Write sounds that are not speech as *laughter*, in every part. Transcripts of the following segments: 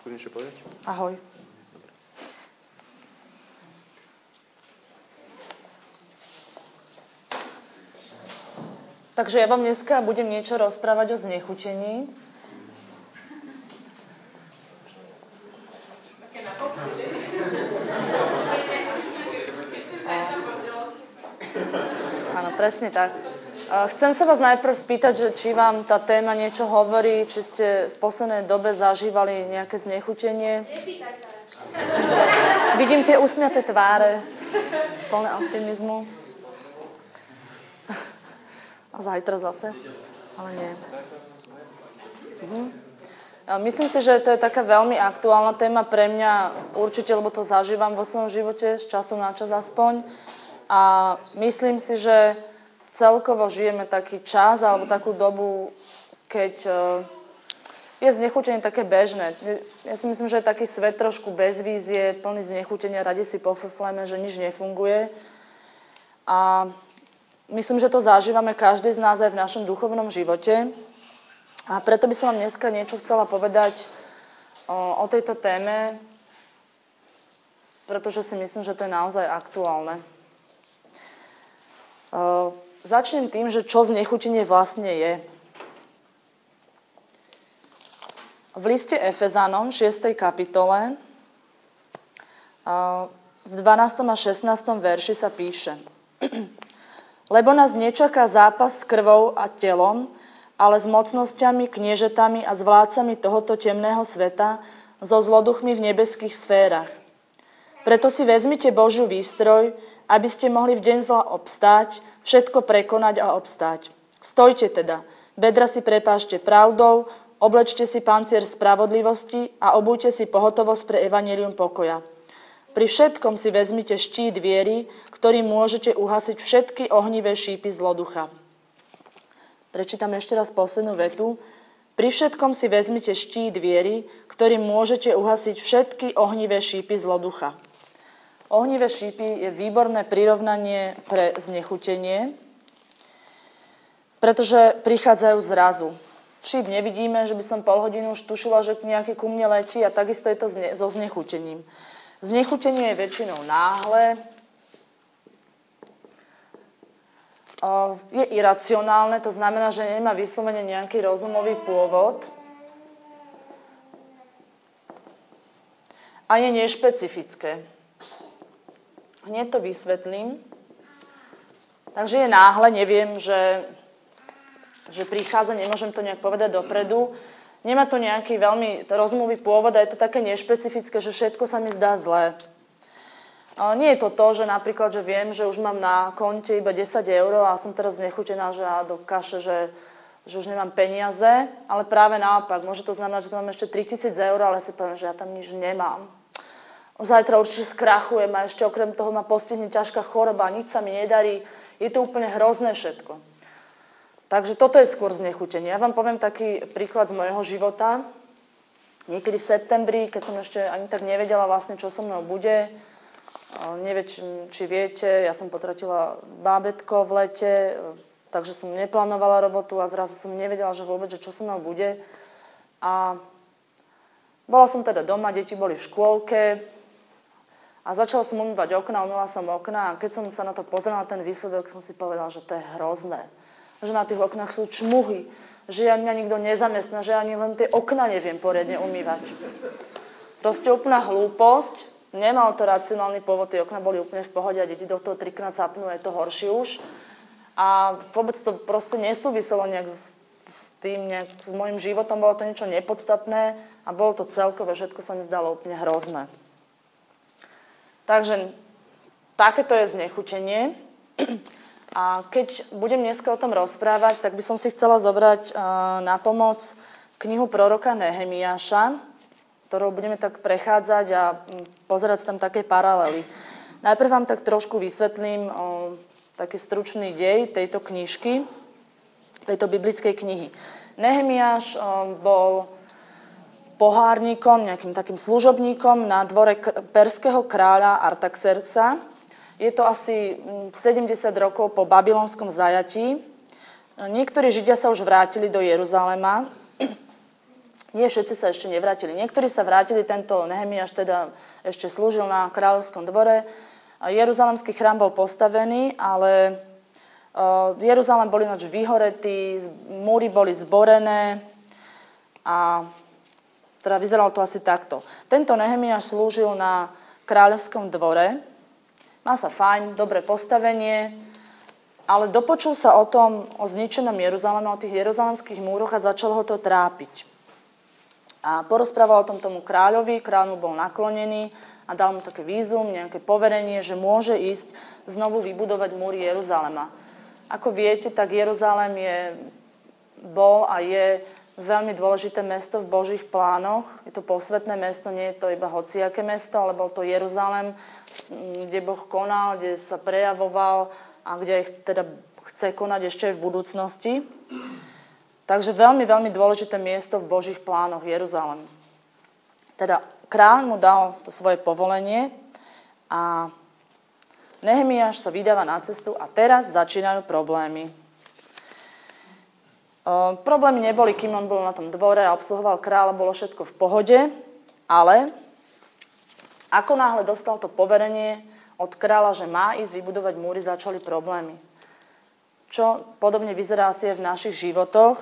skôr niečo povedať? Ahoj. Takže ja vám dneska budem niečo rozprávať o znechutení. Áno, presne tak. Chcem sa vás najprv spýtať, že či vám tá téma niečo hovorí, či ste v poslednej dobe zažívali nejaké znechutenie. Nepýtaj sa. Vidím tie usmiaté tváre, plné optimizmu. A zajtra zase? Ale nie. Mhm. Myslím si, že to je taká veľmi aktuálna téma pre mňa, určite, lebo to zažívam vo svojom živote, z času na čas aspoň. A myslím si, že celkovo žijeme taký čas alebo takú dobu, keď e, je znechutenie také bežné. Ja si myslím, že je taký svet trošku bez vízie, plný znechutenia, radi si pofrfleme, že nič nefunguje. A myslím, že to zažívame každý z nás aj v našom duchovnom živote. A preto by som vám dneska niečo chcela povedať o, o tejto téme, pretože si myslím, že to je naozaj aktuálne. Začnem tým, že čo znechutenie vlastne je. V liste Efezanom, 6. kapitole, v 12. a 16. verši sa píše *clears throat* Lebo nás nečaká zápas s krvou a telom, ale s mocnosťami, kniežetami a s vládcami tohoto temného sveta, so zloduchmi v nebeských sférach. Preto si vezmite Božiu výstroj, aby ste mohli v deň zla obstáť, všetko prekonať a obstáť. Stojte teda, bedra si prepášte pravdou, oblečte si pancier spravodlivosti a obujte si pohotovosť pre evanelium pokoja. Pri všetkom si vezmite štít viery, ktorým môžete uhasiť všetky ohnivé šípy zloducha. Prečítam ešte raz poslednú vetu. Pri všetkom si vezmite štít viery, ktorým môžete uhasiť všetky ohnivé šípy zloducha. Ohnivé šípy je výborné prirovnanie pre znechutenie, pretože prichádzajú zrazu. Šíp nevidíme, že by som pol hodinu už tušila, že nejaký ku mne letí a takisto je to zne, so znechutením. Znechutenie je väčšinou náhle, je iracionálne, to znamená, že nemá vyslovene nejaký rozumový pôvod a je nešpecifické. Hneď to vysvetlím. Takže je náhle, neviem, že, že prichádza, nemôžem to nejak povedať dopredu. Nemá to nejaký veľmi rozumový pôvod a je to také nešpecifické, že všetko sa mi zdá zlé. Nie je to to, že napríklad, že viem, že už mám na konte iba 10 eur a som teraz nechutená, že do kaše, že, že už nemám peniaze, ale práve naopak, môže to znamenať, že tam mám ešte 3000 eur, ale si poviem, že ja tam nič nemám zajtra určite skrachujem a ešte okrem toho ma postihne ťažká choroba, nič sa mi nedarí. Je to úplne hrozné všetko. Takže toto je skôr znechutenie. Ja vám poviem taký príklad z môjho života. Niekedy v septembri, keď som ešte ani tak nevedela vlastne, čo so mnou bude, neviem, či viete, ja som potratila bábetko v lete, takže som neplánovala robotu a zrazu som nevedela, že vôbec, že čo so mnou bude. A bola som teda doma, deti boli v škôlke, a začala som umývať okna, umýla som okna a keď som sa na to pozrela, ten výsledok, som si povedala, že to je hrozné. Že na tých oknách sú čmuhy, že ja mňa nikto nezamestná, že ani len tie okna neviem poriadne umývať. Proste úplná hlúposť, nemal to racionálny pôvod, tie okna boli úplne v pohode a deti do toho trikrát zapnú, je to horšie už. A vôbec to proste nesúviselo nejak s, s tým, nejak, s môjim životom, bolo to niečo nepodstatné a bolo to celkové, všetko sa mi zdalo úplne hrozné. Takže takéto je znechutenie. A keď budem dneska o tom rozprávať, tak by som si chcela zobrať na pomoc knihu proroka Nehemiáša, ktorou budeme tak prechádzať a pozerať tam také paralely. Najprv vám tak trošku vysvetlím o, taký stručný dej tejto knižky, tejto biblickej knihy. Nehemiáš o, bol pohárnikom, nejakým takým služobníkom na dvore perského kráľa Artaxerxa. Je to asi 70 mm, rokov po babylonskom zajatí. Niektorí Židia sa už vrátili do Jeruzalema nie všetci sa ešte nevrátili. Niektorí sa vrátili, tento Nehemiáš teda ešte slúžil na kráľovskom dvore. Jeruzalemský chrám bol postavený, ale Jeruzalem bol ináč vyhoretý, múry boli zborené a teda vyzeralo to asi takto. Tento Nehemiáš slúžil na kráľovskom dvore, má sa fajn, dobré postavenie, ale dopočul sa o tom, o zničenom Jeruzaleme, o tých jeruzalemských múroch a začal ho to trápiť. A porozprával o tom tomu kráľovi, kráľ mu bol naklonený a dal mu také vízum, nejaké poverenie, že môže ísť znovu vybudovať múry Jeruzalema. Ako viete, tak Jeruzalem je, bol a je veľmi dôležité mesto v Božích plánoch. Je to posvetné mesto, nie je to iba hociaké mesto, ale bol to Jeruzalem, kde Boh konal, kde sa prejavoval a kde teda chce konať ešte aj v budúcnosti. Takže veľmi, veľmi dôležité miesto v Božích plánoch Jeruzalem. Teda kráľ mu dal to svoje povolenie a Nehemiáš sa vydáva na cestu a teraz začínajú problémy. Problémy neboli, kým on bol na tom dvore a obsluhoval kráľa, bolo všetko v pohode, ale ako náhle dostal to poverenie od kráľa, že má ísť vybudovať múry, začali problémy. Čo podobne vyzerá asi aj v našich životoch,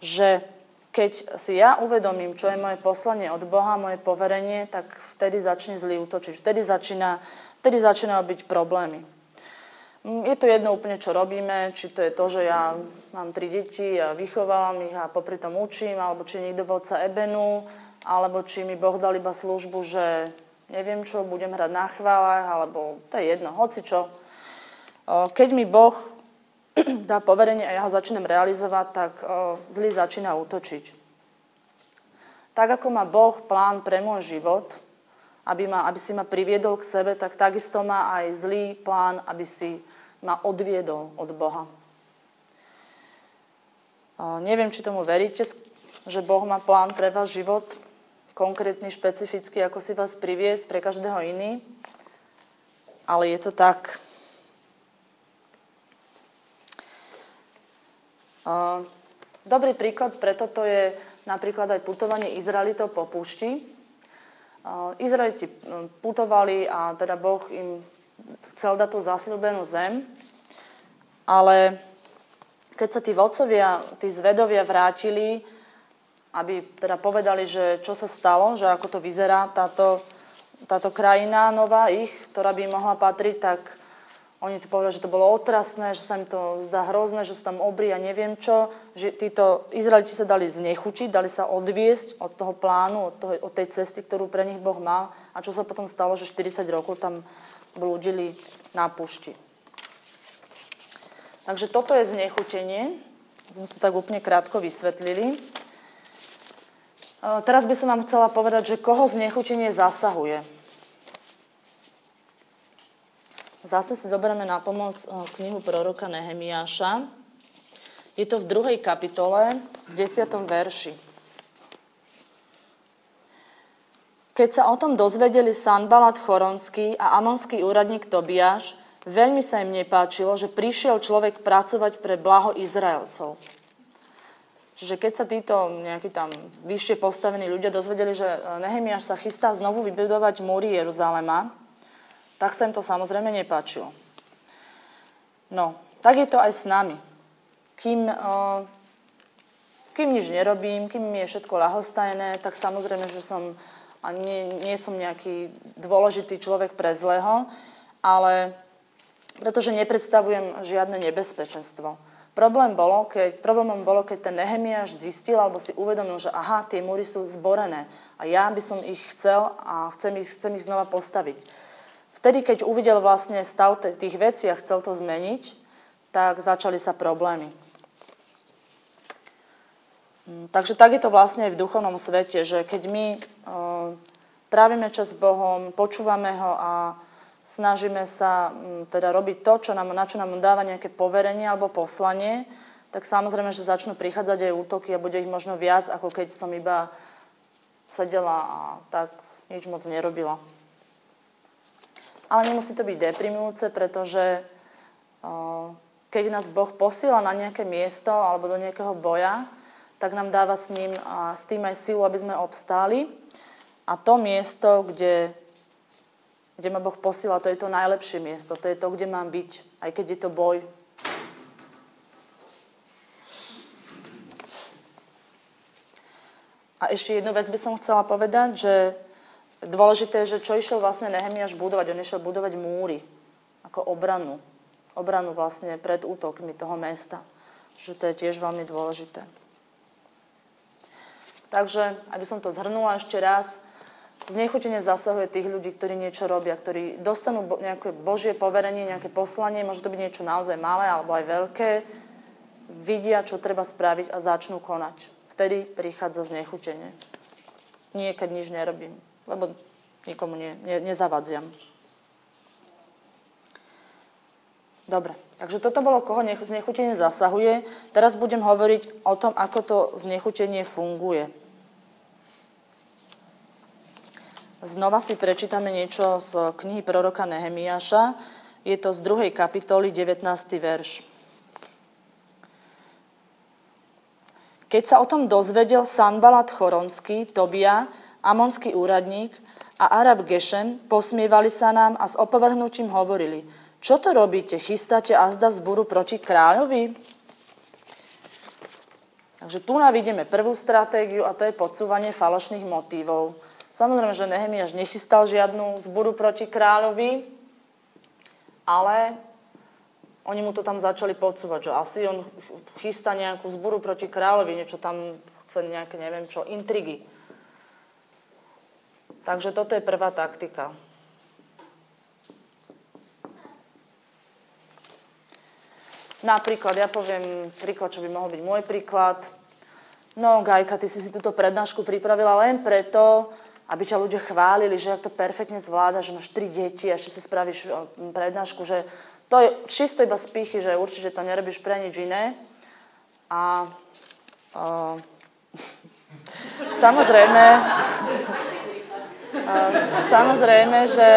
že keď si ja uvedomím, čo je moje poslanie od Boha, moje poverenie, tak vtedy začne zlý útočiť. Vtedy, začína, vtedy začínajú byť problémy. Je to jedno úplne, čo robíme, či to je to, že ja mám tri deti a vychovávam ich a popri tom učím, alebo či niekto vodca ebenu, alebo či mi Boh dal iba službu, že neviem čo, budem hrať na chválach, alebo to je jedno, hoci čo. Keď mi Boh *clears throat* dá poverenie a ja ho začnem realizovať, tak zlý začína útočiť. Tak ako má Boh plán pre môj život, aby, ma, aby si ma priviedol k sebe, tak takisto má aj zlý plán, aby si ma odviedol od Boha. Neviem, či tomu veríte, že Boh má plán pre váš život, konkrétny, špecifický, ako si vás priviesť pre každého iný, ale je to tak. Dobrý príklad pre toto je napríklad aj putovanie Izraelitov po púšti. Izraeliti putovali a teda Boh im chcel dať tú zasilbenú zem, ale keď sa tí vodcovia, tí zvedovia vrátili, aby teda povedali, že čo sa stalo, že ako to vyzerá táto, táto krajina nová ich, ktorá by mohla patriť, tak oni to povedali, že to bolo otrasné, že sa im to zdá hrozné, že sú tam obry a neviem čo. Že títo Izraeliti sa dali znechutiť, dali sa odviesť od toho plánu, od, toho, od tej cesty, ktorú pre nich Boh mal. A čo sa potom stalo, že 40 rokov tam blúdili na púšti. Takže toto je znechutenie. Sme to tak úplne krátko vysvetlili. Teraz by som vám chcela povedať, že koho znechutenie zasahuje. Zase si zoberieme na pomoc eh, knihu proroka Nehemiáša. Je to v druhej kapitole, v desiatom verši. Keď sa o tom dozvedeli Sanbalat Choronský a amonský úradník Tobiáš, veľmi sa im nepáčilo, že prišiel človek pracovať pre blaho Izraelcov. Čiže keď sa títo tam vyššie postavení ľudia dozvedeli, že eh, Nehemiáš sa chystá znovu vybudovať múry Jeruzalema, tak sa im to samozrejme nepáčilo. No, tak je to aj s nami. Kým, uh, kým nič nerobím, kým mi je všetko ľahostajné, tak samozrejme, že som, a nie, nie som nejaký dôležitý človek pre zlého, ale pretože nepredstavujem žiadne nebezpečenstvo. Problém bolo, keď, problémom bolo, keď ten Nehemiáš zistil alebo si uvedomil, že aha, tie múry sú zborené a ja by som ich chcel a chcem ich, chcem ich znova postaviť. Vtedy, keď uvidel vlastne stav tých vecí a chcel to zmeniť, tak začali sa problémy. Mm, takže tak je to vlastne aj v duchovnom svete, že keď my e, trávime čas s Bohom, počúvame ho a snažíme sa m, teda robiť to, čo nám, na čo nám dáva nejaké poverenie alebo poslanie, tak samozrejme, že začnú prichádzať aj útoky a bude ich možno viac, ako keď som iba sedela a tak nič moc nerobila. Ale nemusí to byť deprimujúce, pretože keď nás Boh posiela na nejaké miesto alebo do nejakého boja, tak nám dáva s ním a s tým aj silu, aby sme obstáli. A to miesto, kde, kde ma Boh posiela, to je to najlepšie miesto. To je to, kde mám byť, aj keď je to boj. A ešte jednu vec by som chcela povedať, že dôležité je, že čo išiel vlastne Nehemiáš budovať. On išiel budovať múry, ako obranu. Obranu vlastne pred útokmi toho mesta. Že to je tiež veľmi dôležité. Takže, aby som to zhrnula ešte raz, znechutenie zasahuje tých ľudí, ktorí niečo robia, ktorí dostanú nejaké božie poverenie, nejaké poslanie, môže to byť niečo naozaj malé alebo aj veľké, vidia, čo treba spraviť a začnú konať. Vtedy prichádza znechutenie. Nie, keď nič nerobím, lebo nikomu ne, ne, nezavadziam. Dobre, takže toto bolo, koho znechutenie zasahuje. Teraz budem hovoriť o tom, ako to znechutenie funguje. Znova si prečítame niečo z knihy proroka Nehemiáša. Je to z 2. kapitoly, 19. verš. Keď sa o tom dozvedel Sanbalat Choronský, Tobia, amonský úradník a Arab Gešem, posmievali sa nám a s opovrhnutím hovorili – čo to robíte? Chystáte azda vzboru proti kráľovi? Takže tu nám prvú stratégiu a to je podsúvanie falošných motívov. Samozrejme, že Nehemiáš nechystal žiadnu zboru proti kráľovi, ale oni mu to tam začali podsúvať, že asi on chystá nejakú zboru proti kráľovi, niečo tam chce nejaké, neviem čo, intrigy. Takže toto je prvá taktika. Napríklad, ja poviem príklad, čo by mohol byť môj príklad. No, Gajka, ty si si túto prednášku pripravila len preto, aby ťa ľudia chválili, že ak to perfektne zvláda, že máš tri deti a ešte si spravíš prednášku, že to je čisto iba spichy, že určite to nerobíš pre nič iné. A uh, *laughs* samozrejme, *laughs* uh, samozrejme, že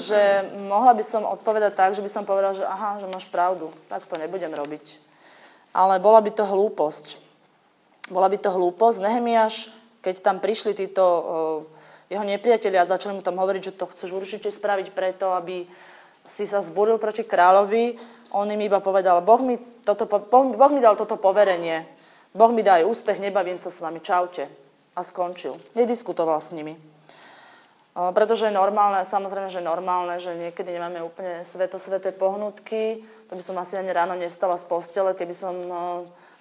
že mohla by som odpovedať tak, že by som povedala, že aha, že máš pravdu, tak to nebudem robiť. Ale bola by to hlúposť. Bola by to hlúposť. Nehemiaš, keď tam prišli títo jeho nepriatelia a začali mu tam hovoriť, že to chceš určite spraviť preto, aby si sa zburil proti kráľovi, on im iba povedal, boh mi, toto, boh, boh mi dal toto poverenie, Boh mi dá aj úspech, nebavím sa s vami, čaute. A skončil. Nediskutoval s nimi. Pretože je normálne, samozrejme, že normálne, že niekedy nemáme úplne svetosveté pohnutky. To by som asi ani ráno nevstala z postele, keby som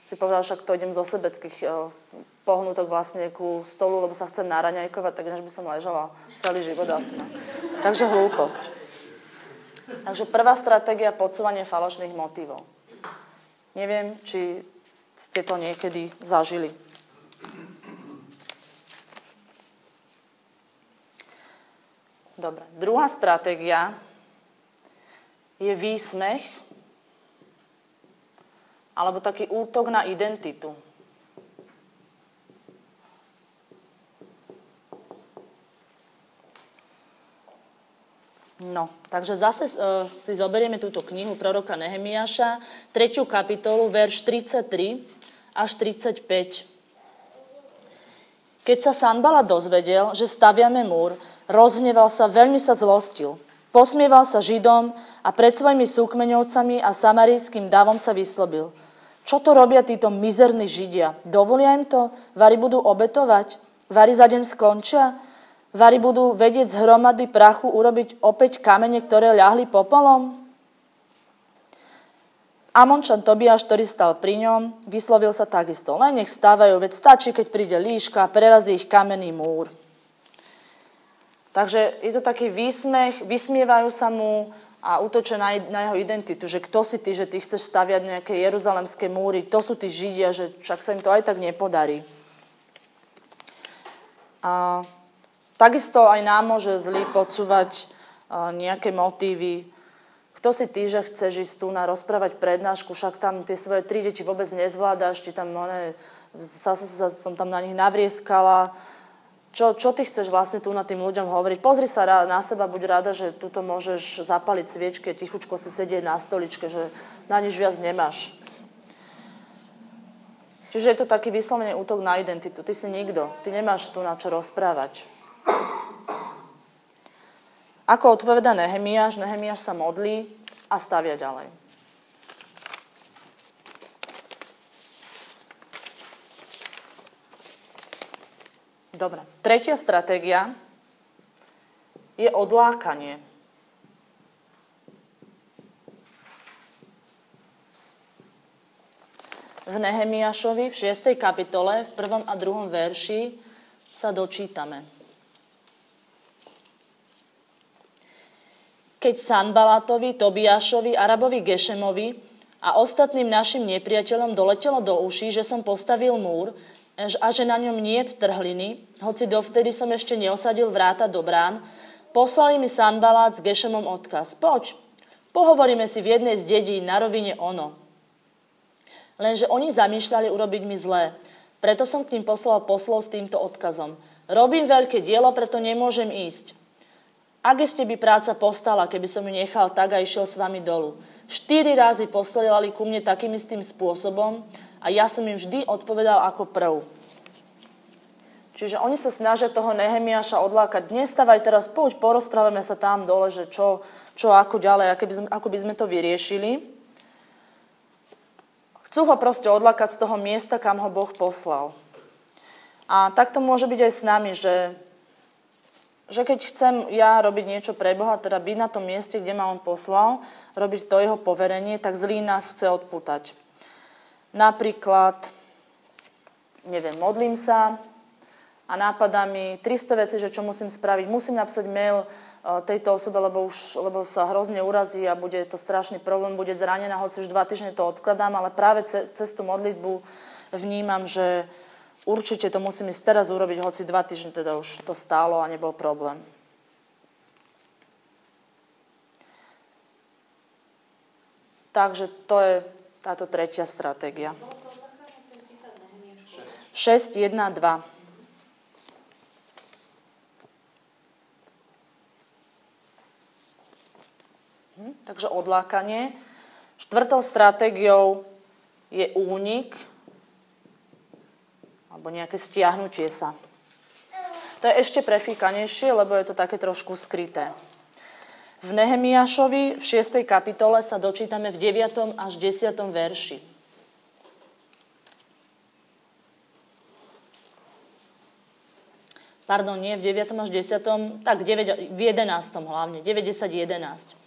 si povedala, však to idem zo sebeckých pohnutok vlastne ku stolu, lebo sa chcem náraňajkovať, tak než by som ležala celý život asi. Takže hlúposť. Takže prvá stratégia podsúvanie falošných motivov. Neviem, či ste to niekedy zažili. Dobre. Druhá stratégia je výsmech alebo taký útok na identitu. No, takže zase uh, si zoberieme túto knihu proroka Nehemiáša, 3. kapitolu, verš 33 až 35. Keď sa Sanbala dozvedel, že staviame múr, rozhneval sa, veľmi sa zlostil. Posmieval sa Židom a pred svojimi súkmeňovcami a samarijským davom sa vyslobil. Čo to robia títo mizerní Židia? Dovolia im to? Vari budú obetovať? Vari za deň skončia? Vari budú vedieť z hromady prachu urobiť opäť kamene, ktoré ľahli popolom? Amončan Tobiáš, ktorý stal pri ňom, vyslovil sa takisto. Len nech stávajú, veď stačí, keď príde líška a prerazí ich kamenný múr. Takže je to taký výsmech, vysmievajú sa mu a útočia na, na jeho identitu, že kto si ty, že ty chceš staviať nejaké jeruzalemské múry, to sú tí Židia, že však sa im to aj tak nepodarí. A takisto aj nám môže zlý podsúvať nejaké motívy. Kto si ty, že chceš ísť tu na rozprávať prednášku, však tam tie svoje tri deti vôbec nezvládaš, ti tam, one, zase som tam na nich navrieskala, čo, čo ty chceš vlastne tu na tým ľuďom hovoriť. Pozri sa na seba, buď rada, že tuto môžeš zapaliť sviečky, tichučko si sedieť na stoličke, že na nič viac nemáš. Čiže je to taký vyslovene útok na identitu. Ty si nikto, ty nemáš tu na čo rozprávať. Ako odpoveda Nehemiáš, Nehemiáš sa modlí a stavia ďalej. Dobre. Tretia stratégia je odlákanie. V Nehemiašovi v 6. kapitole v 1. a 2. verši sa dočítame. Keď Sanbalatovi, Tobiašovi, Arabovi Gešemovi a ostatným našim nepriateľom doletelo do uší, že som postavil múr a že na ňom nie trhliny, hoci dovtedy som ešte neosadil vráta do brán, poslali mi Sanbalát s Gešemom odkaz. Poď, pohovoríme si v jednej z dedí na rovine ono. Lenže oni zamýšľali urobiť mi zlé. Preto som k ním poslal poslov s týmto odkazom. Robím veľké dielo, preto nemôžem ísť. Ak ste by práca postala, keby som ju nechal tak a išiel s vami dolu. Štyri razy poslali ku mne takým istým spôsobom a ja som im vždy odpovedal ako prv. Čiže oni sa snažia toho Nehemiaša odlákať. Nestávaj teraz, poď, porozprávame sa tam dole, že čo, čo ako ďalej, ako by, sme, ako by sme to vyriešili. Chcú ho proste odlakať z toho miesta, kam ho Boh poslal. A tak to môže byť aj s nami, že, že keď chcem ja robiť niečo pre Boha, teda byť na tom mieste, kde ma On poslal, robiť to jeho poverenie, tak zlý nás chce odputať. Napríklad, neviem, modlím sa a nápada mi 300 veci, že čo musím spraviť. Musím napísať mail E, tejto osobe, lebo, už, lebo sa hrozne urazí a bude to strašný problém, bude zranená, hoci už dva týždne to odkladám, ale práve cez tú modlitbu vnímam, že určite to musím ísť teraz urobiť, hoci dva týždne teda už to stálo a nebol problém. Takže to je táto tretia stratégia. 6, 1, 2. Hm? Takže odlákanie. Štvrtou stratégiou je únik alebo nejaké stiahnutie sa. To je ešte prefíkanejšie, lebo je to také trošku skryté. V Nehemiašovi v 6. kapitole sa dočítame v 9. až 10. verši. Pardon, nie v 9. až 10. tak 9, v 11. hlavne, 90, 11.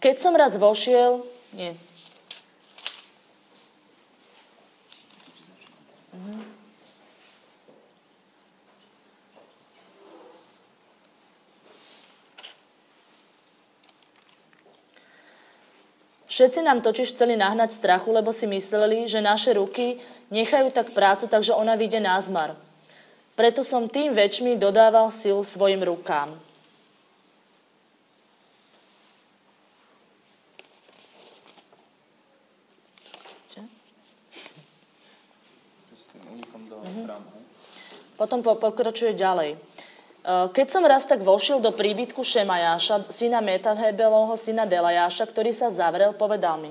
Keď som raz vošiel, nie. Všetci nám totiž chceli nahnať strachu, lebo si mysleli, že naše ruky nechajú tak prácu, takže ona vyjde na zmar. Preto som tým väčšmi dodával silu svojim rukám. Potom pokračuje ďalej. E, keď som raz tak vošiel do príbytku Šemajáša, syna Metavhebelovho, syna Delajáša, ktorý sa zavrel, povedal mi,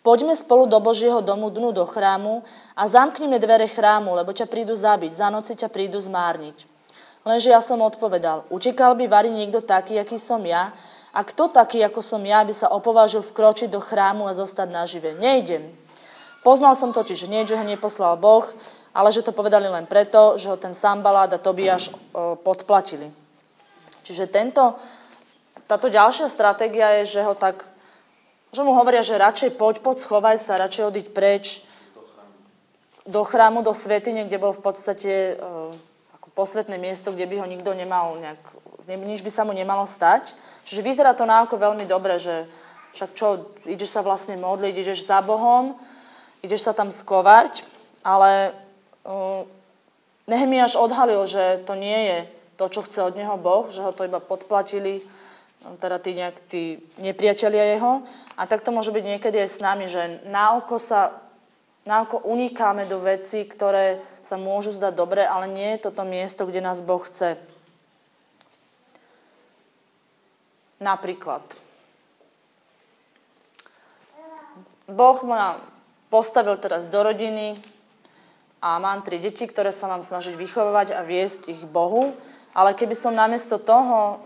poďme spolu do Božieho domu dnu do chrámu a zamknime dvere chrámu, lebo ťa prídu zabiť, za noci ťa prídu zmárniť. Lenže ja som odpovedal, utekal by vari niekto taký, aký som ja, a kto taký, ako som ja, by sa opovážil vkročiť do chrámu a zostať nažive? Nejdem. Poznal som totiž hneď, že ho neposlal Boh, ale že to povedali len preto, že ho ten Sambalát a Tobiaš podplatili. Čiže tento, táto ďalšia stratégia je, že ho tak, že mu hovoria, že radšej poď, poď, schovaj sa, radšej odiť preč do chrámu, do svetine, kde bol v podstate ako posvetné miesto, kde by ho nikto nemal nejak, nič by sa mu nemalo stať. Čiže vyzerá to na veľmi dobre, že však čo, ideš sa vlastne modliť, ideš za Bohom, ideš sa tam skovať, ale Nehemiáš odhalil, že to nie je to, čo chce od neho Boh, že ho to iba podplatili teda tí, nejak, tí nepriatelia jeho. A tak to môže byť niekedy aj s nami, že na oko sa na oko unikáme do veci, ktoré sa môžu zdať dobre, ale nie je toto miesto, kde nás Boh chce. Napríklad. Boh ma postavil teraz do rodiny a mám tri deti, ktoré sa mám snažiť vychovávať a viesť ich Bohu. Ale keby som namiesto toho,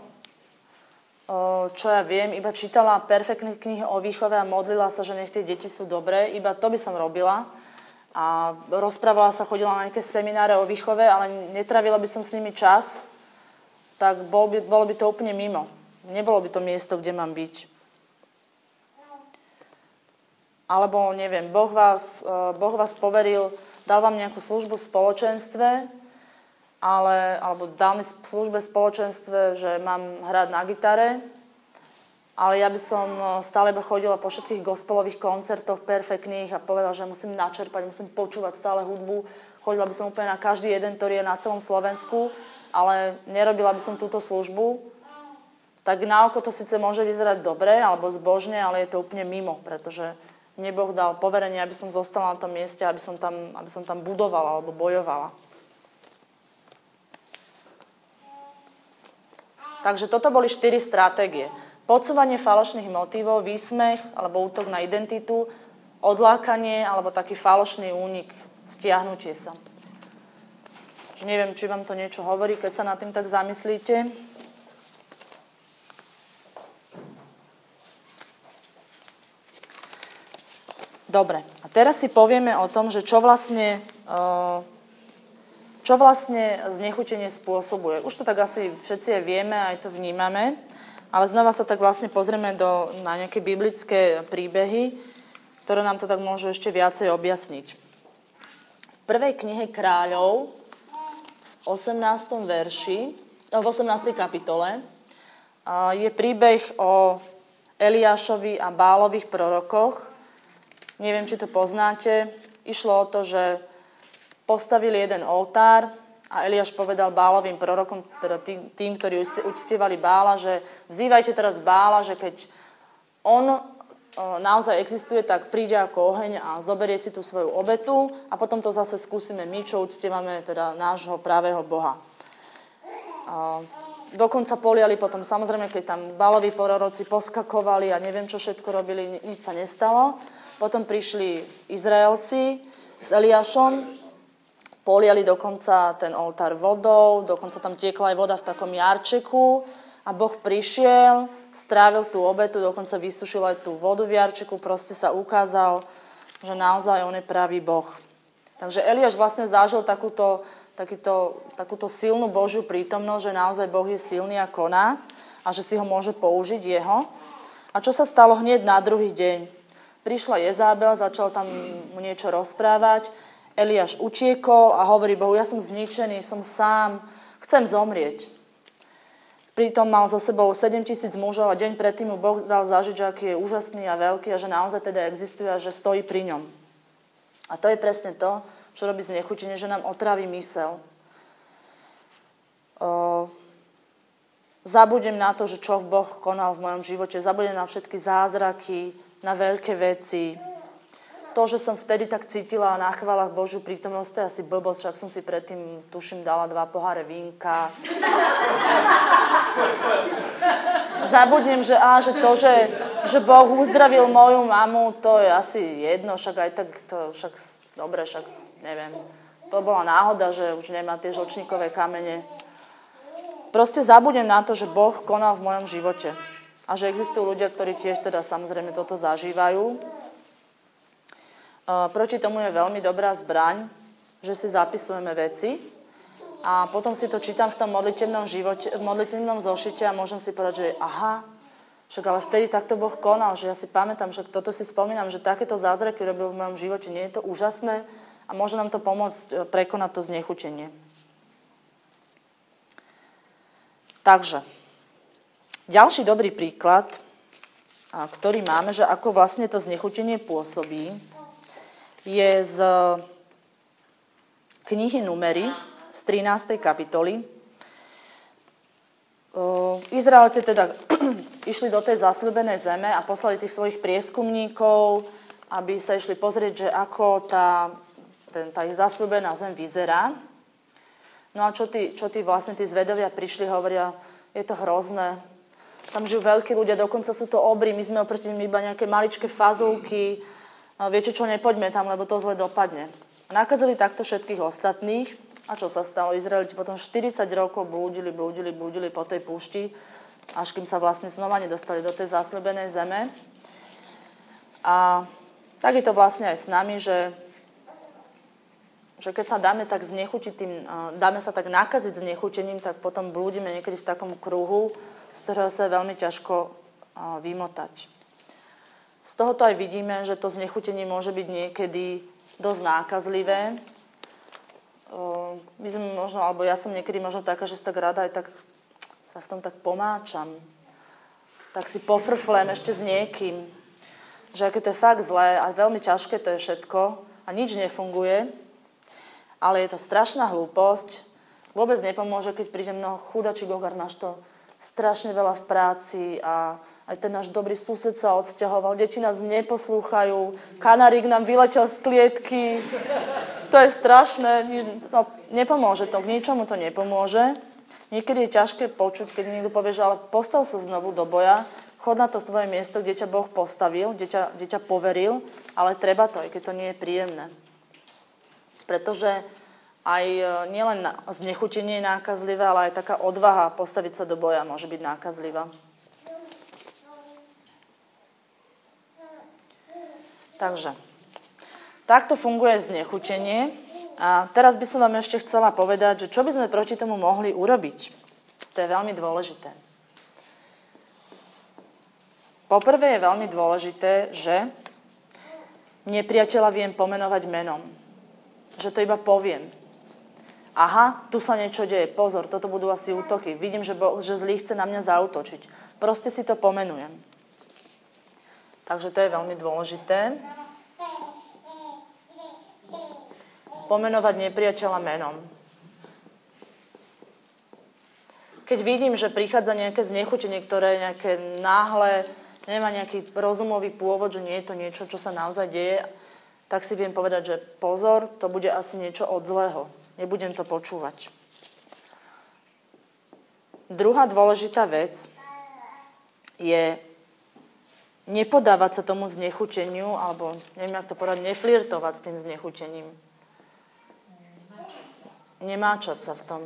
čo ja viem, iba čítala perfektné knihy o výchove a modlila sa, že nech tie deti sú dobré, iba to by som robila. A rozprávala sa, chodila na nejaké semináre o výchove, ale netravila by som s nimi čas, tak bol by, bolo by to úplne mimo. Nebolo by to miesto, kde mám byť. Alebo, neviem, boh vás, boh vás poveril, dal vám nejakú službu v spoločenstve, ale, alebo dal službe v spoločenstve, že mám hrať na gitare, ale ja by som e, stále by chodila po všetkých gospelových koncertoch perfektných a povedala, že musím načerpať, musím počúvať stále hudbu. Chodila by som úplne na každý jeden, ktorý je na celom Slovensku, ale nerobila by som túto službu. Tak na oko to síce môže vyzerať dobre alebo zbožne, ale je to úplne mimo, pretože mne dal poverenie, aby som zostala na tom mieste, aby som tam, aby som tam budovala alebo bojovala. Takže toto boli štyri stratégie. Podsúvanie falošných motívov, výsmech alebo útok na identitu, odlákanie alebo taký falošný únik, stiahnutie sa. Že neviem, či vám to niečo hovorí, keď sa nad tým tak zamyslíte. Dobre, a teraz si povieme o tom, že čo vlastne, eh, čo vlastne znechutenie spôsobuje. Už to tak asi všetci aj vieme, aj to vnímame, ale znova sa tak vlastne pozrieme do, na nejaké biblické príbehy, ktoré nám to tak môžu ešte viacej objasniť. V prvej knihe kráľov, v 18. verši, v 18. kapitole, eh, je príbeh o Eliášovi a Bálových prorokoch, Neviem, či to poznáte. Išlo o to, že postavili jeden oltár a Eliáš povedal Bálovým prorokom, teda tým, tým ktorí uctievali Bála, že vzývajte teraz Bála, že keď on naozaj existuje, tak príde ako oheň a zoberie si tú svoju obetu a potom to zase skúsime my, čo uctievame teda nášho pravého Boha. Dokonca poliali potom, samozrejme, keď tam baloví proroci poskakovali a neviem, čo všetko robili, nič sa nestalo. Potom prišli Izraelci s Eliášom, poliali dokonca ten oltár vodou, dokonca tam tiekla aj voda v takom jarčeku a Boh prišiel, strávil tú obetu, dokonca vysušil aj tú vodu v jarčeku, proste sa ukázal, že naozaj on je pravý Boh. Takže Eliáš vlastne zažil takúto, takýto, takúto silnú Božiu prítomnosť, že naozaj Boh je silný a koná a že si ho môže použiť jeho. A čo sa stalo hneď na druhý deň? Prišla Jezábel, začal tam mu niečo rozprávať. Eliáš utiekol a hovorí Bohu, ja som zničený, som sám, chcem zomrieť. Pritom mal so sebou 7 tisíc mužov a deň predtým mu Boh dal zažiť, že aký je úžasný a veľký a že naozaj teda existuje a že stojí pri ňom. A to je presne to, čo robí znechutenie, že nám otraví mysel. O, zabudem na to, že čo Boh konal v mojom živote, zabudem na všetky zázraky, na veľké veci. To, že som vtedy tak cítila na chválach Božiu prítomnosť, to je asi blbosť, však som si predtým, tuším, dala dva poháre vínka. Zabudnem, že, á, že to, že, že Boh uzdravil moju mamu, to je asi jedno, však aj tak to, však, dobre, však neviem. To bola náhoda, že už nemá tie žočníkové kamene. Proste zabudnem na to, že Boh konal v mojom živote a že existujú ľudia, ktorí tiež teda samozrejme toto zažívajú. E, proti tomu je veľmi dobrá zbraň, že si zapisujeme veci a potom si to čítam v tom modlitevnom, živote, v modlitevnom zošite a môžem si povedať, že aha, však ale vtedy takto Boh konal, že ja si pamätám, že toto si spomínam, že takéto zázraky robil v mojom živote. Nie je to úžasné a môže nám to pomôcť e, prekonať to znechutenie. Takže, ďalší dobrý príklad, ktorý máme, že ako vlastne to znechutenie pôsobí, je z knihy Numery z 13. kapitoly. Izraelci teda *clears throat* išli do tej zasľubenej zeme a poslali tých svojich prieskumníkov, aby sa išli pozrieť, že ako tá, ten, tá ich zasľubená zem vyzerá. No a čo tí, čo tí vlastne tí zvedovia prišli, hovoria, je to hrozné, tam žijú veľkí ľudia, dokonca sú to obry, my sme oproti nim iba nejaké maličké fazulky, viete čo, nepoďme tam, lebo to zle dopadne. Nakazili takto všetkých ostatných. A čo sa stalo? Izraeliti potom 40 rokov blúdili, blúdili, blúdili po tej púšti, až kým sa vlastne znova nedostali do tej zasľubenej zeme. A tak je to vlastne aj s nami, že, že keď sa dáme tak znechutiť tým, dáme sa tak nakaziť znechutením, tak potom blúdime niekedy v takom kruhu, z ktorého sa je veľmi ťažko vymotať. Z tohoto aj vidíme, že to znechutenie môže byť niekedy dosť nákazlivé, my sme možno, alebo ja som niekedy možno taká, že si tak rada aj tak sa v tom tak pomáčam. Tak si pofrflem ešte s niekým. Že aké to je fakt zlé a veľmi ťažké to je všetko a nič nefunguje, ale je to strašná hlúposť. Vôbec nepomôže, keď príde mnoho chudačí gogar, máš to strašne veľa v práci a aj ten náš dobrý sused sa odsťahoval, deti nás neposlúchajú, kanarík nám vyletel z klietky. To je strašné, no, nepomôže to, k ničomu to nepomôže. Niekedy je ťažké počuť, keď niekto povie, že ale postav sa znovu do boja, chod na to svoje miesto, kde ťa Boh postavil, kde ťa, kde ťa poveril, ale treba to, aj keď to nie je príjemné. Pretože aj e, nielen znechutenie je nákazlivé, ale aj taká odvaha postaviť sa do boja môže byť nákazlivá. Takže, takto funguje znechutenie. A teraz by som vám ešte chcela povedať, že čo by sme proti tomu mohli urobiť. To je veľmi dôležité. Poprvé je veľmi dôležité, že nepriateľa viem pomenovať menom. Že to iba poviem. Aha, tu sa niečo deje, pozor, toto budú asi útoky. Vidím, že, bo, že zlý chce na mňa zautočiť. Proste si to pomenujem. Takže to je veľmi dôležité. Pomenovať nepriateľa menom. Keď vidím, že prichádza nejaké znechutenie, ktoré nejaké náhle nemá nejaký rozumový pôvod, že nie je to niečo, čo sa naozaj deje, tak si viem povedať, že pozor, to bude asi niečo od zlého. Nebudem to počúvať. Druhá dôležitá vec je nepodávať sa tomu znechuteniu, alebo neviem, ako to povedať, neflirtovať s tým znechutením. Nemáčať sa v tom.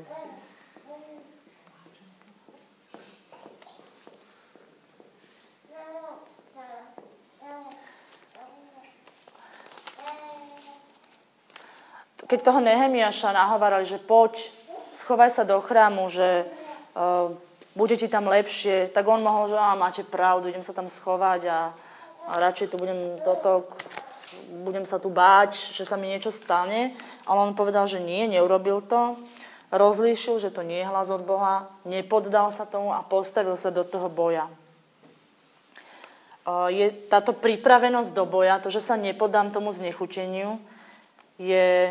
Keď toho Nehemiaša nahovárali, že poď, schovaj sa do chrámu, že uh, bude ti tam lepšie, tak on mohol, že máte pravdu, idem sa tam schovať a, a radšej tu budem toto, budem sa tu báť, že sa mi niečo stane. Ale on povedal, že nie, neurobil to. Rozlíšil, že to nie je hlas od Boha, nepoddal sa tomu a postavil sa do toho boja. Je táto pripravenosť do boja, to, že sa nepodám tomu znechuteniu, je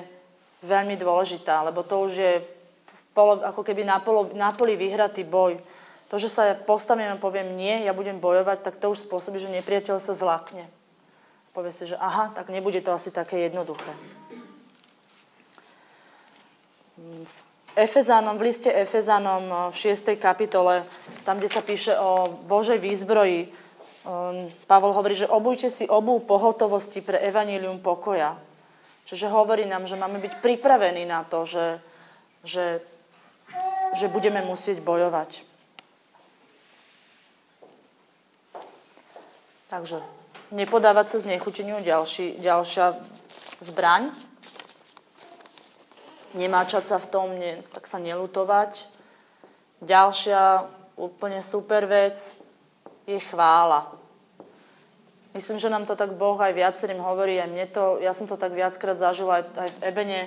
veľmi dôležitá, lebo to už je polo, ako keby na, polo, na poli vyhratý boj. To, že sa ja postavím a poviem nie, ja budem bojovať, tak to už spôsobí, že nepriateľ sa zlakne. Povie si, že aha, tak nebude to asi také jednoduché. V Efezánom, v liste Efezánom v 6. kapitole, tam, kde sa píše o Božej výzbroji, um, Pavol hovorí, že obujte si obu pohotovosti pre evanílium pokoja. Čiže hovorí nám, že máme byť pripravení na to, že, že že budeme musieť bojovať. Takže nepodávať sa z nechuteniu ďalší, ďalšia zbraň. Nemáčať sa v tom, ne, tak sa nelutovať. Ďalšia úplne super vec je chvála. Myslím, že nám to tak Boh aj viacerým hovorí, aj mne to, ja som to tak viackrát zažila aj, aj v Ebene,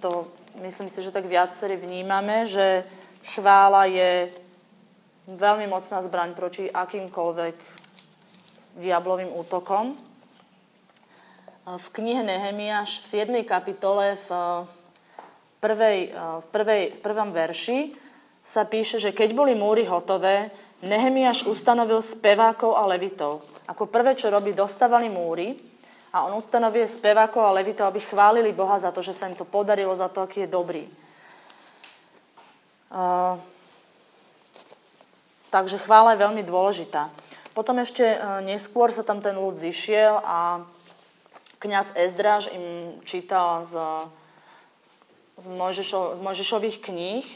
to myslím si, že tak viacerí vnímame, že chvála je veľmi mocná zbraň proti akýmkoľvek diablovým útokom. V knihe Nehemiáš v 7. kapitole v, prvej, v, prvej, v prvom verši sa píše, že keď boli múry hotové, Nehemiáš ustanovil spevákov a levitov. Ako prvé, čo robí, dostávali múry a on ustanovuje spevákov a levitov, aby chválili Boha za to, že sa im to podarilo, za to, aký je dobrý. Uh, takže chvála je veľmi dôležitá. Potom ešte uh, neskôr sa tam ten ľud zišiel a kniaz Ezdráž im čítal z, z, Mojžišo, z Mojžišových kníh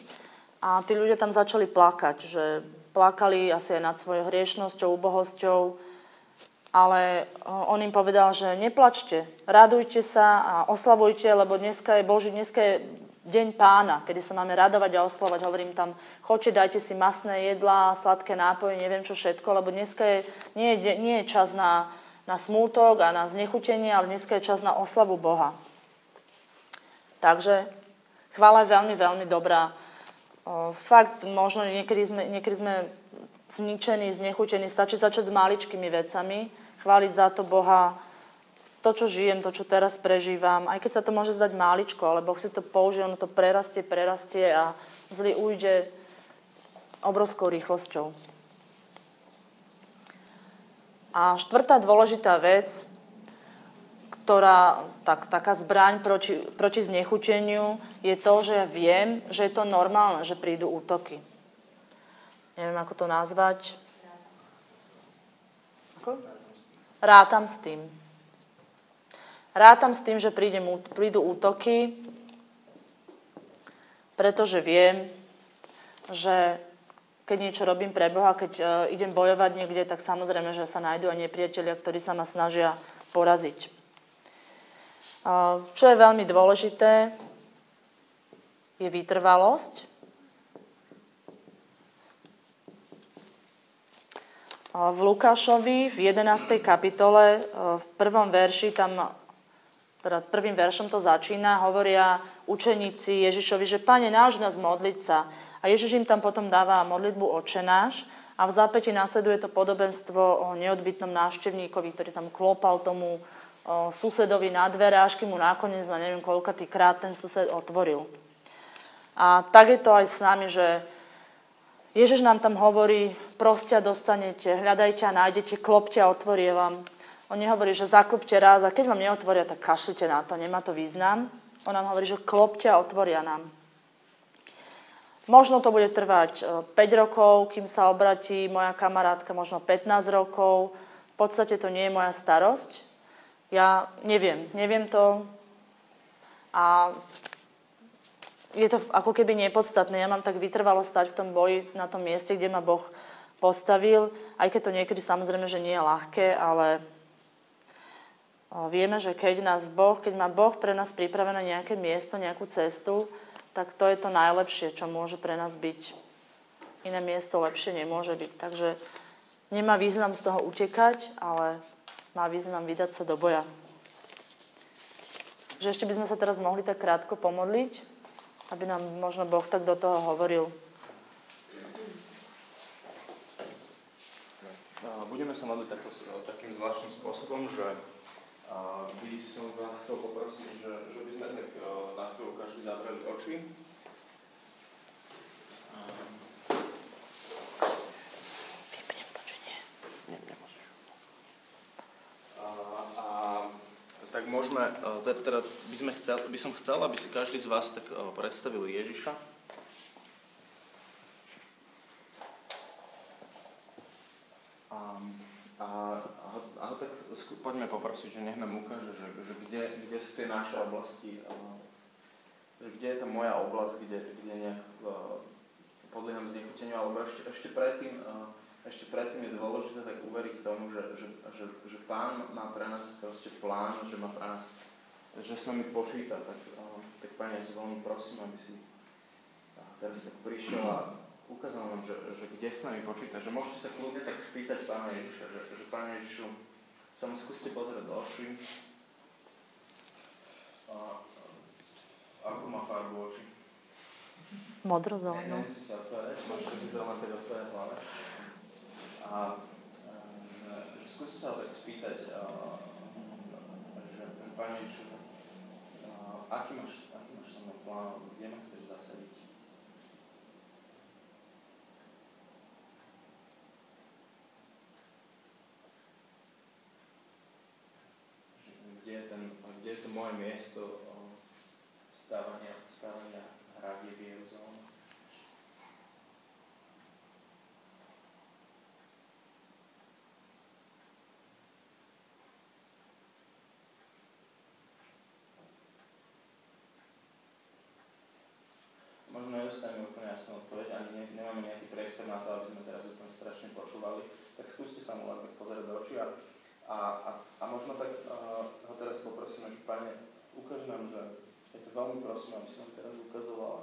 a tí ľudia tam začali plakať, že plakali asi aj nad svojou hriešnosťou, ubohosťou, ale on im povedal, že neplačte, radujte sa a oslavujte, lebo dneska je Boží, dneska je deň pána, kedy sa máme radovať a oslavať. Hovorím tam, choďte, dajte si masné jedlá, sladké nápoje, neviem čo všetko, lebo dneska je, nie, je, nie je čas na, na smútok a na znechutenie, ale dneska je čas na oslavu Boha. Takže chvála je veľmi, veľmi dobrá. O, fakt, možno niekedy sme, niekedy sme zničení, znechutení, stačí začať s maličkými vecami, chváliť za to Boha, to, čo žijem, to, čo teraz prežívam, aj keď sa to môže zdať máličko, ale Boh si to použije, ono to prerastie, prerastie a zlý ujde obrovskou rýchlosťou. A štvrtá dôležitá vec, ktorá, tak, taká zbraň proti, proti znechuteniu, je to, že ja viem, že je to normálne, že prídu útoky. Neviem, ako to nazvať. Ako? Rátam s tým. Rátam s tým, že príde, prídu útoky, pretože viem, že keď niečo robím pre Boha, keď uh, idem bojovať niekde, tak samozrejme, že sa nájdú aj nepriatelia, ktorí sa ma snažia poraziť. Uh, čo je veľmi dôležité, je vytrvalosť. V Lukášovi v 11. kapitole e, v prvom verši, tam, teda prvým veršom to začína, hovoria učeníci Ježišovi, že Pane, náš nás modliť sa. A Ježiš im tam potom dáva modlitbu očenáš a v zápäti následuje to podobenstvo o neodbytnom návštevníkovi, ktorý tam klopal tomu o, susedovi na dvere, až kým mu nakoniec, na neviem koľkatý krát ten sused otvoril. A tak je to aj s nami, že Ježiš nám tam hovorí, proste dostanete, hľadajte a nájdete, klopte a otvorie vám. On nehovorí, že zaklopte raz a keď vám neotvoria, tak kašlite na to, nemá to význam. On nám hovorí, že klopte a otvoria nám. Možno to bude trvať 5 e, rokov, kým sa obratí moja kamarátka, možno 15 rokov. V podstate to nie je moja starosť. Ja neviem, neviem to. A je to ako keby nepodstatné. Ja mám tak vytrvalo stať v tom boji na tom mieste, kde ma Boh postavil, aj keď to niekedy samozrejme, že nie je ľahké, ale vieme, že keď nás Boh, keď má Boh pre nás pripravené nejaké miesto, nejakú cestu, tak to je to najlepšie, čo môže pre nás byť. Iné miesto lepšie nemôže byť. Takže nemá význam z toho utekať, ale má význam vydať sa do boja. Že ešte by sme sa teraz mohli tak krátko pomodliť aby nám možno Boh tak do toho hovoril. Budeme sa modliť takto, takým zvláštnym spôsobom, že by som vás chcel poprosiť, že, že by sme tak na chvíľu každý zavreli oči. Vypnem to, či nie? Nie, nemusíš. A, a tak môžeme, e, teda by, sme chcel, by som chcel, aby si každý z vás tak e, predstavil Ježiša. A, a, a, a tak poďme poprosiť, že nech nám ukáže, že, že kde, kde sú tie naše oblasti, e, že kde je tá moja oblasť, kde, kde nejak podlieham znechuteniu, alebo ešte, ešte predtým, ešte predtým je dôležité tak uveriť tomu, že, že, že, že Pán má pre nás proste plán, že má pre nás, že s nami počíta, tak, tak Pane, ja veľmi prosím, aby si teraz tak prišiel a ukázal nám, že, že kde s nami počíta, že môžete sa kľudne tak spýtať Pána Ježiša, že, že Páne Ježišu, sa mu skúste pozrieť do očí. A, ako má farbu oči? Modro-zelenú. Nemusíte odpovedať, môžete si to len tak odpovedať hlave. A e, skúste sa tak spýtať, a, že Pane Ježišu, aký máš, aký máš sa mnou plán, kde ma chceš zasadiť? Kde je, ten, kde je to moje miesto stávania, stávania hradie v Jeruzalemu? nedostaneme úplne jasnú odpoveď, ani ne, nemáme nejaký priestor na to, aby sme teraz úplne strašne počúvali, tak skúste sa mu len tak pozrieť do očí a, a, a, a možno tak uh, ho teraz poprosíme, že Pane, ukáž nám, že je to veľmi prosím, aby si nám teraz ukazovala,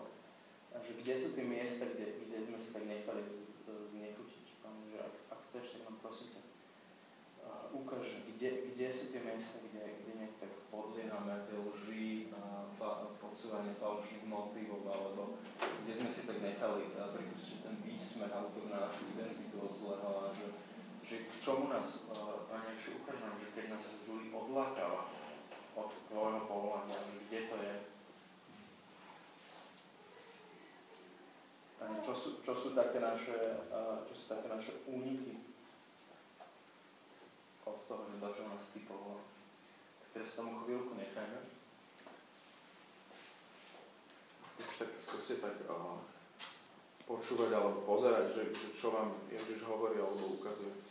že kde sú tie miesta, kde, kde sme sa tak nechali znechutiť. Pane, že ak, ak chceš, tak nám prosím ťa, uh, ukáž, kde, kde sú tie miesta, kde, kde nejak tak podliehame tie lži, podsúvanie falošných motívov, alebo kde sme si tak nechali uh, pripustiť ten výsmech, autor na našu identitu od zlého a že, že k čomu nás, uh, Pane, ukáž nám, že keď nás zlý odlákáva od tvojho povolania, kde to je, čo sú, čo sú také naše, čo sú také naše úniky od toho, že do čoho nás ty povolal. Teraz tomu chvíľku nechajme. Tak skúste tak uh, počúvať alebo pozerať, že, že čo vám Ježiš hovorí alebo ukazuje.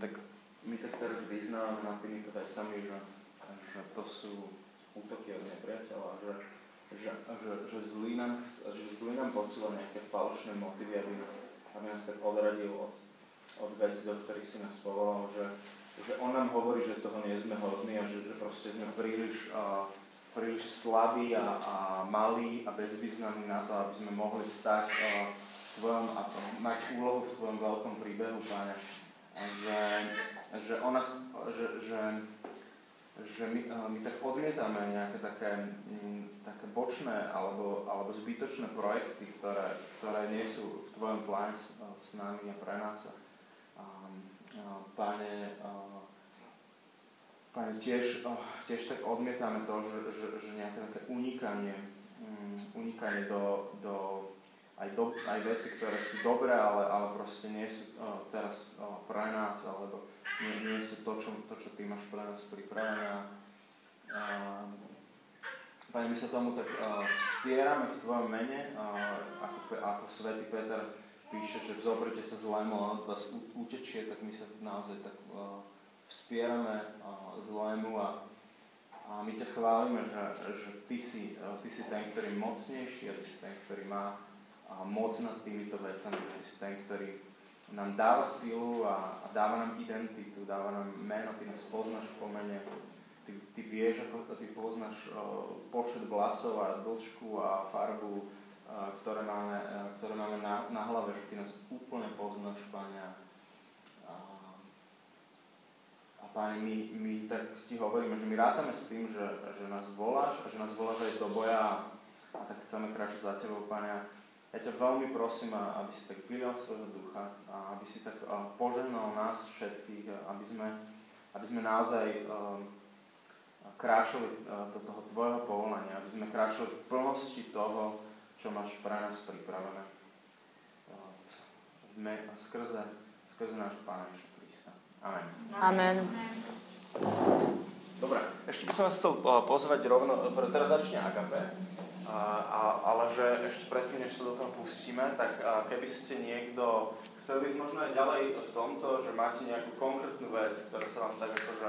tak, my tak teraz vyznávame nad týmito vecami, že, že to sú útoky od nepriateľa, že, že, že, že, zlý nám, že zlý nám posúva nejaké falošné motívy, aby nás, aby nás tak odradil od, od vecí, do ktorých si nás povolal, že, že on nám hovorí, že toho nie sme hodní a že, že proste sme príliš, uh, príliš slabí a, a malí a bezvýznamní na to, aby sme mohli stať uh, tvojom, a mať úlohu v tvojom veľkom príbehu, Páne že, že, ona, že, že, že my, eh, my tak odmietame nejaké také, mm, také bočné alebo, alebo zbytočné projekty, ktoré, ktoré nie sú v tvojom pláne s, eh, s nami a pre nás. Páne tiež, eh, tiež tak odmietame to, že, že, že nejaké také unikanie, mm, unikanie do, do aj, do, aj veci, ktoré sú dobré, ale, ale proste nie sú uh, teraz uh, pre nás, alebo nie, nie sú to čo, to, čo ty máš pre nás pripravené. Uh, Pane, my sa tomu tak uh, spierame v Tvojom mene, uh, ako, ako svätý Peter píše, že zobrite sa zlému a on vás utečie, tak my sa naozaj tak uh, vspierame uh, zlému a, a my ťa chválime, že, že ty, si, uh, ty si ten, ktorý mocnejší a ty si ten, ktorý má moc nad týmito vecami, si ten, ktorý nám dáva silu a, a dáva nám identitu, dáva nám meno, ty nás poznáš po mene, ty, ty vieš, ako ty poznáš uh, počet vlasov a dĺžku a farbu, uh, ktoré máme, uh, ktoré máme na, na hlave, že ty nás úplne poznáš, Pane. A, a Pane, my, my tak ti hovoríme, že my rátame s tým, že, že nás voláš a že nás voláš aj do boja a tak chceme kráčať za Tebou, Pane ja ťa veľmi prosím, aby si tak vydal svojho ducha a aby si tak požehnal nás všetkých, aby sme, aby sme naozaj kráčali do toho tvojho povolania, aby sme kráčali v plnosti toho, čo máš pre nás pripravené. Skrze, skrze nášho Pána Ježiša Krista. Amen. Amen. Dobre, ešte by som vás chcel pozvať rovno, teraz začne Agape. A, ale že ešte predtým, než sa do toho pustíme, tak keby ste niekto chceli ísť možno aj ďalej v tomto, že máte nejakú konkrétnu vec, ktorá sa vám tak akože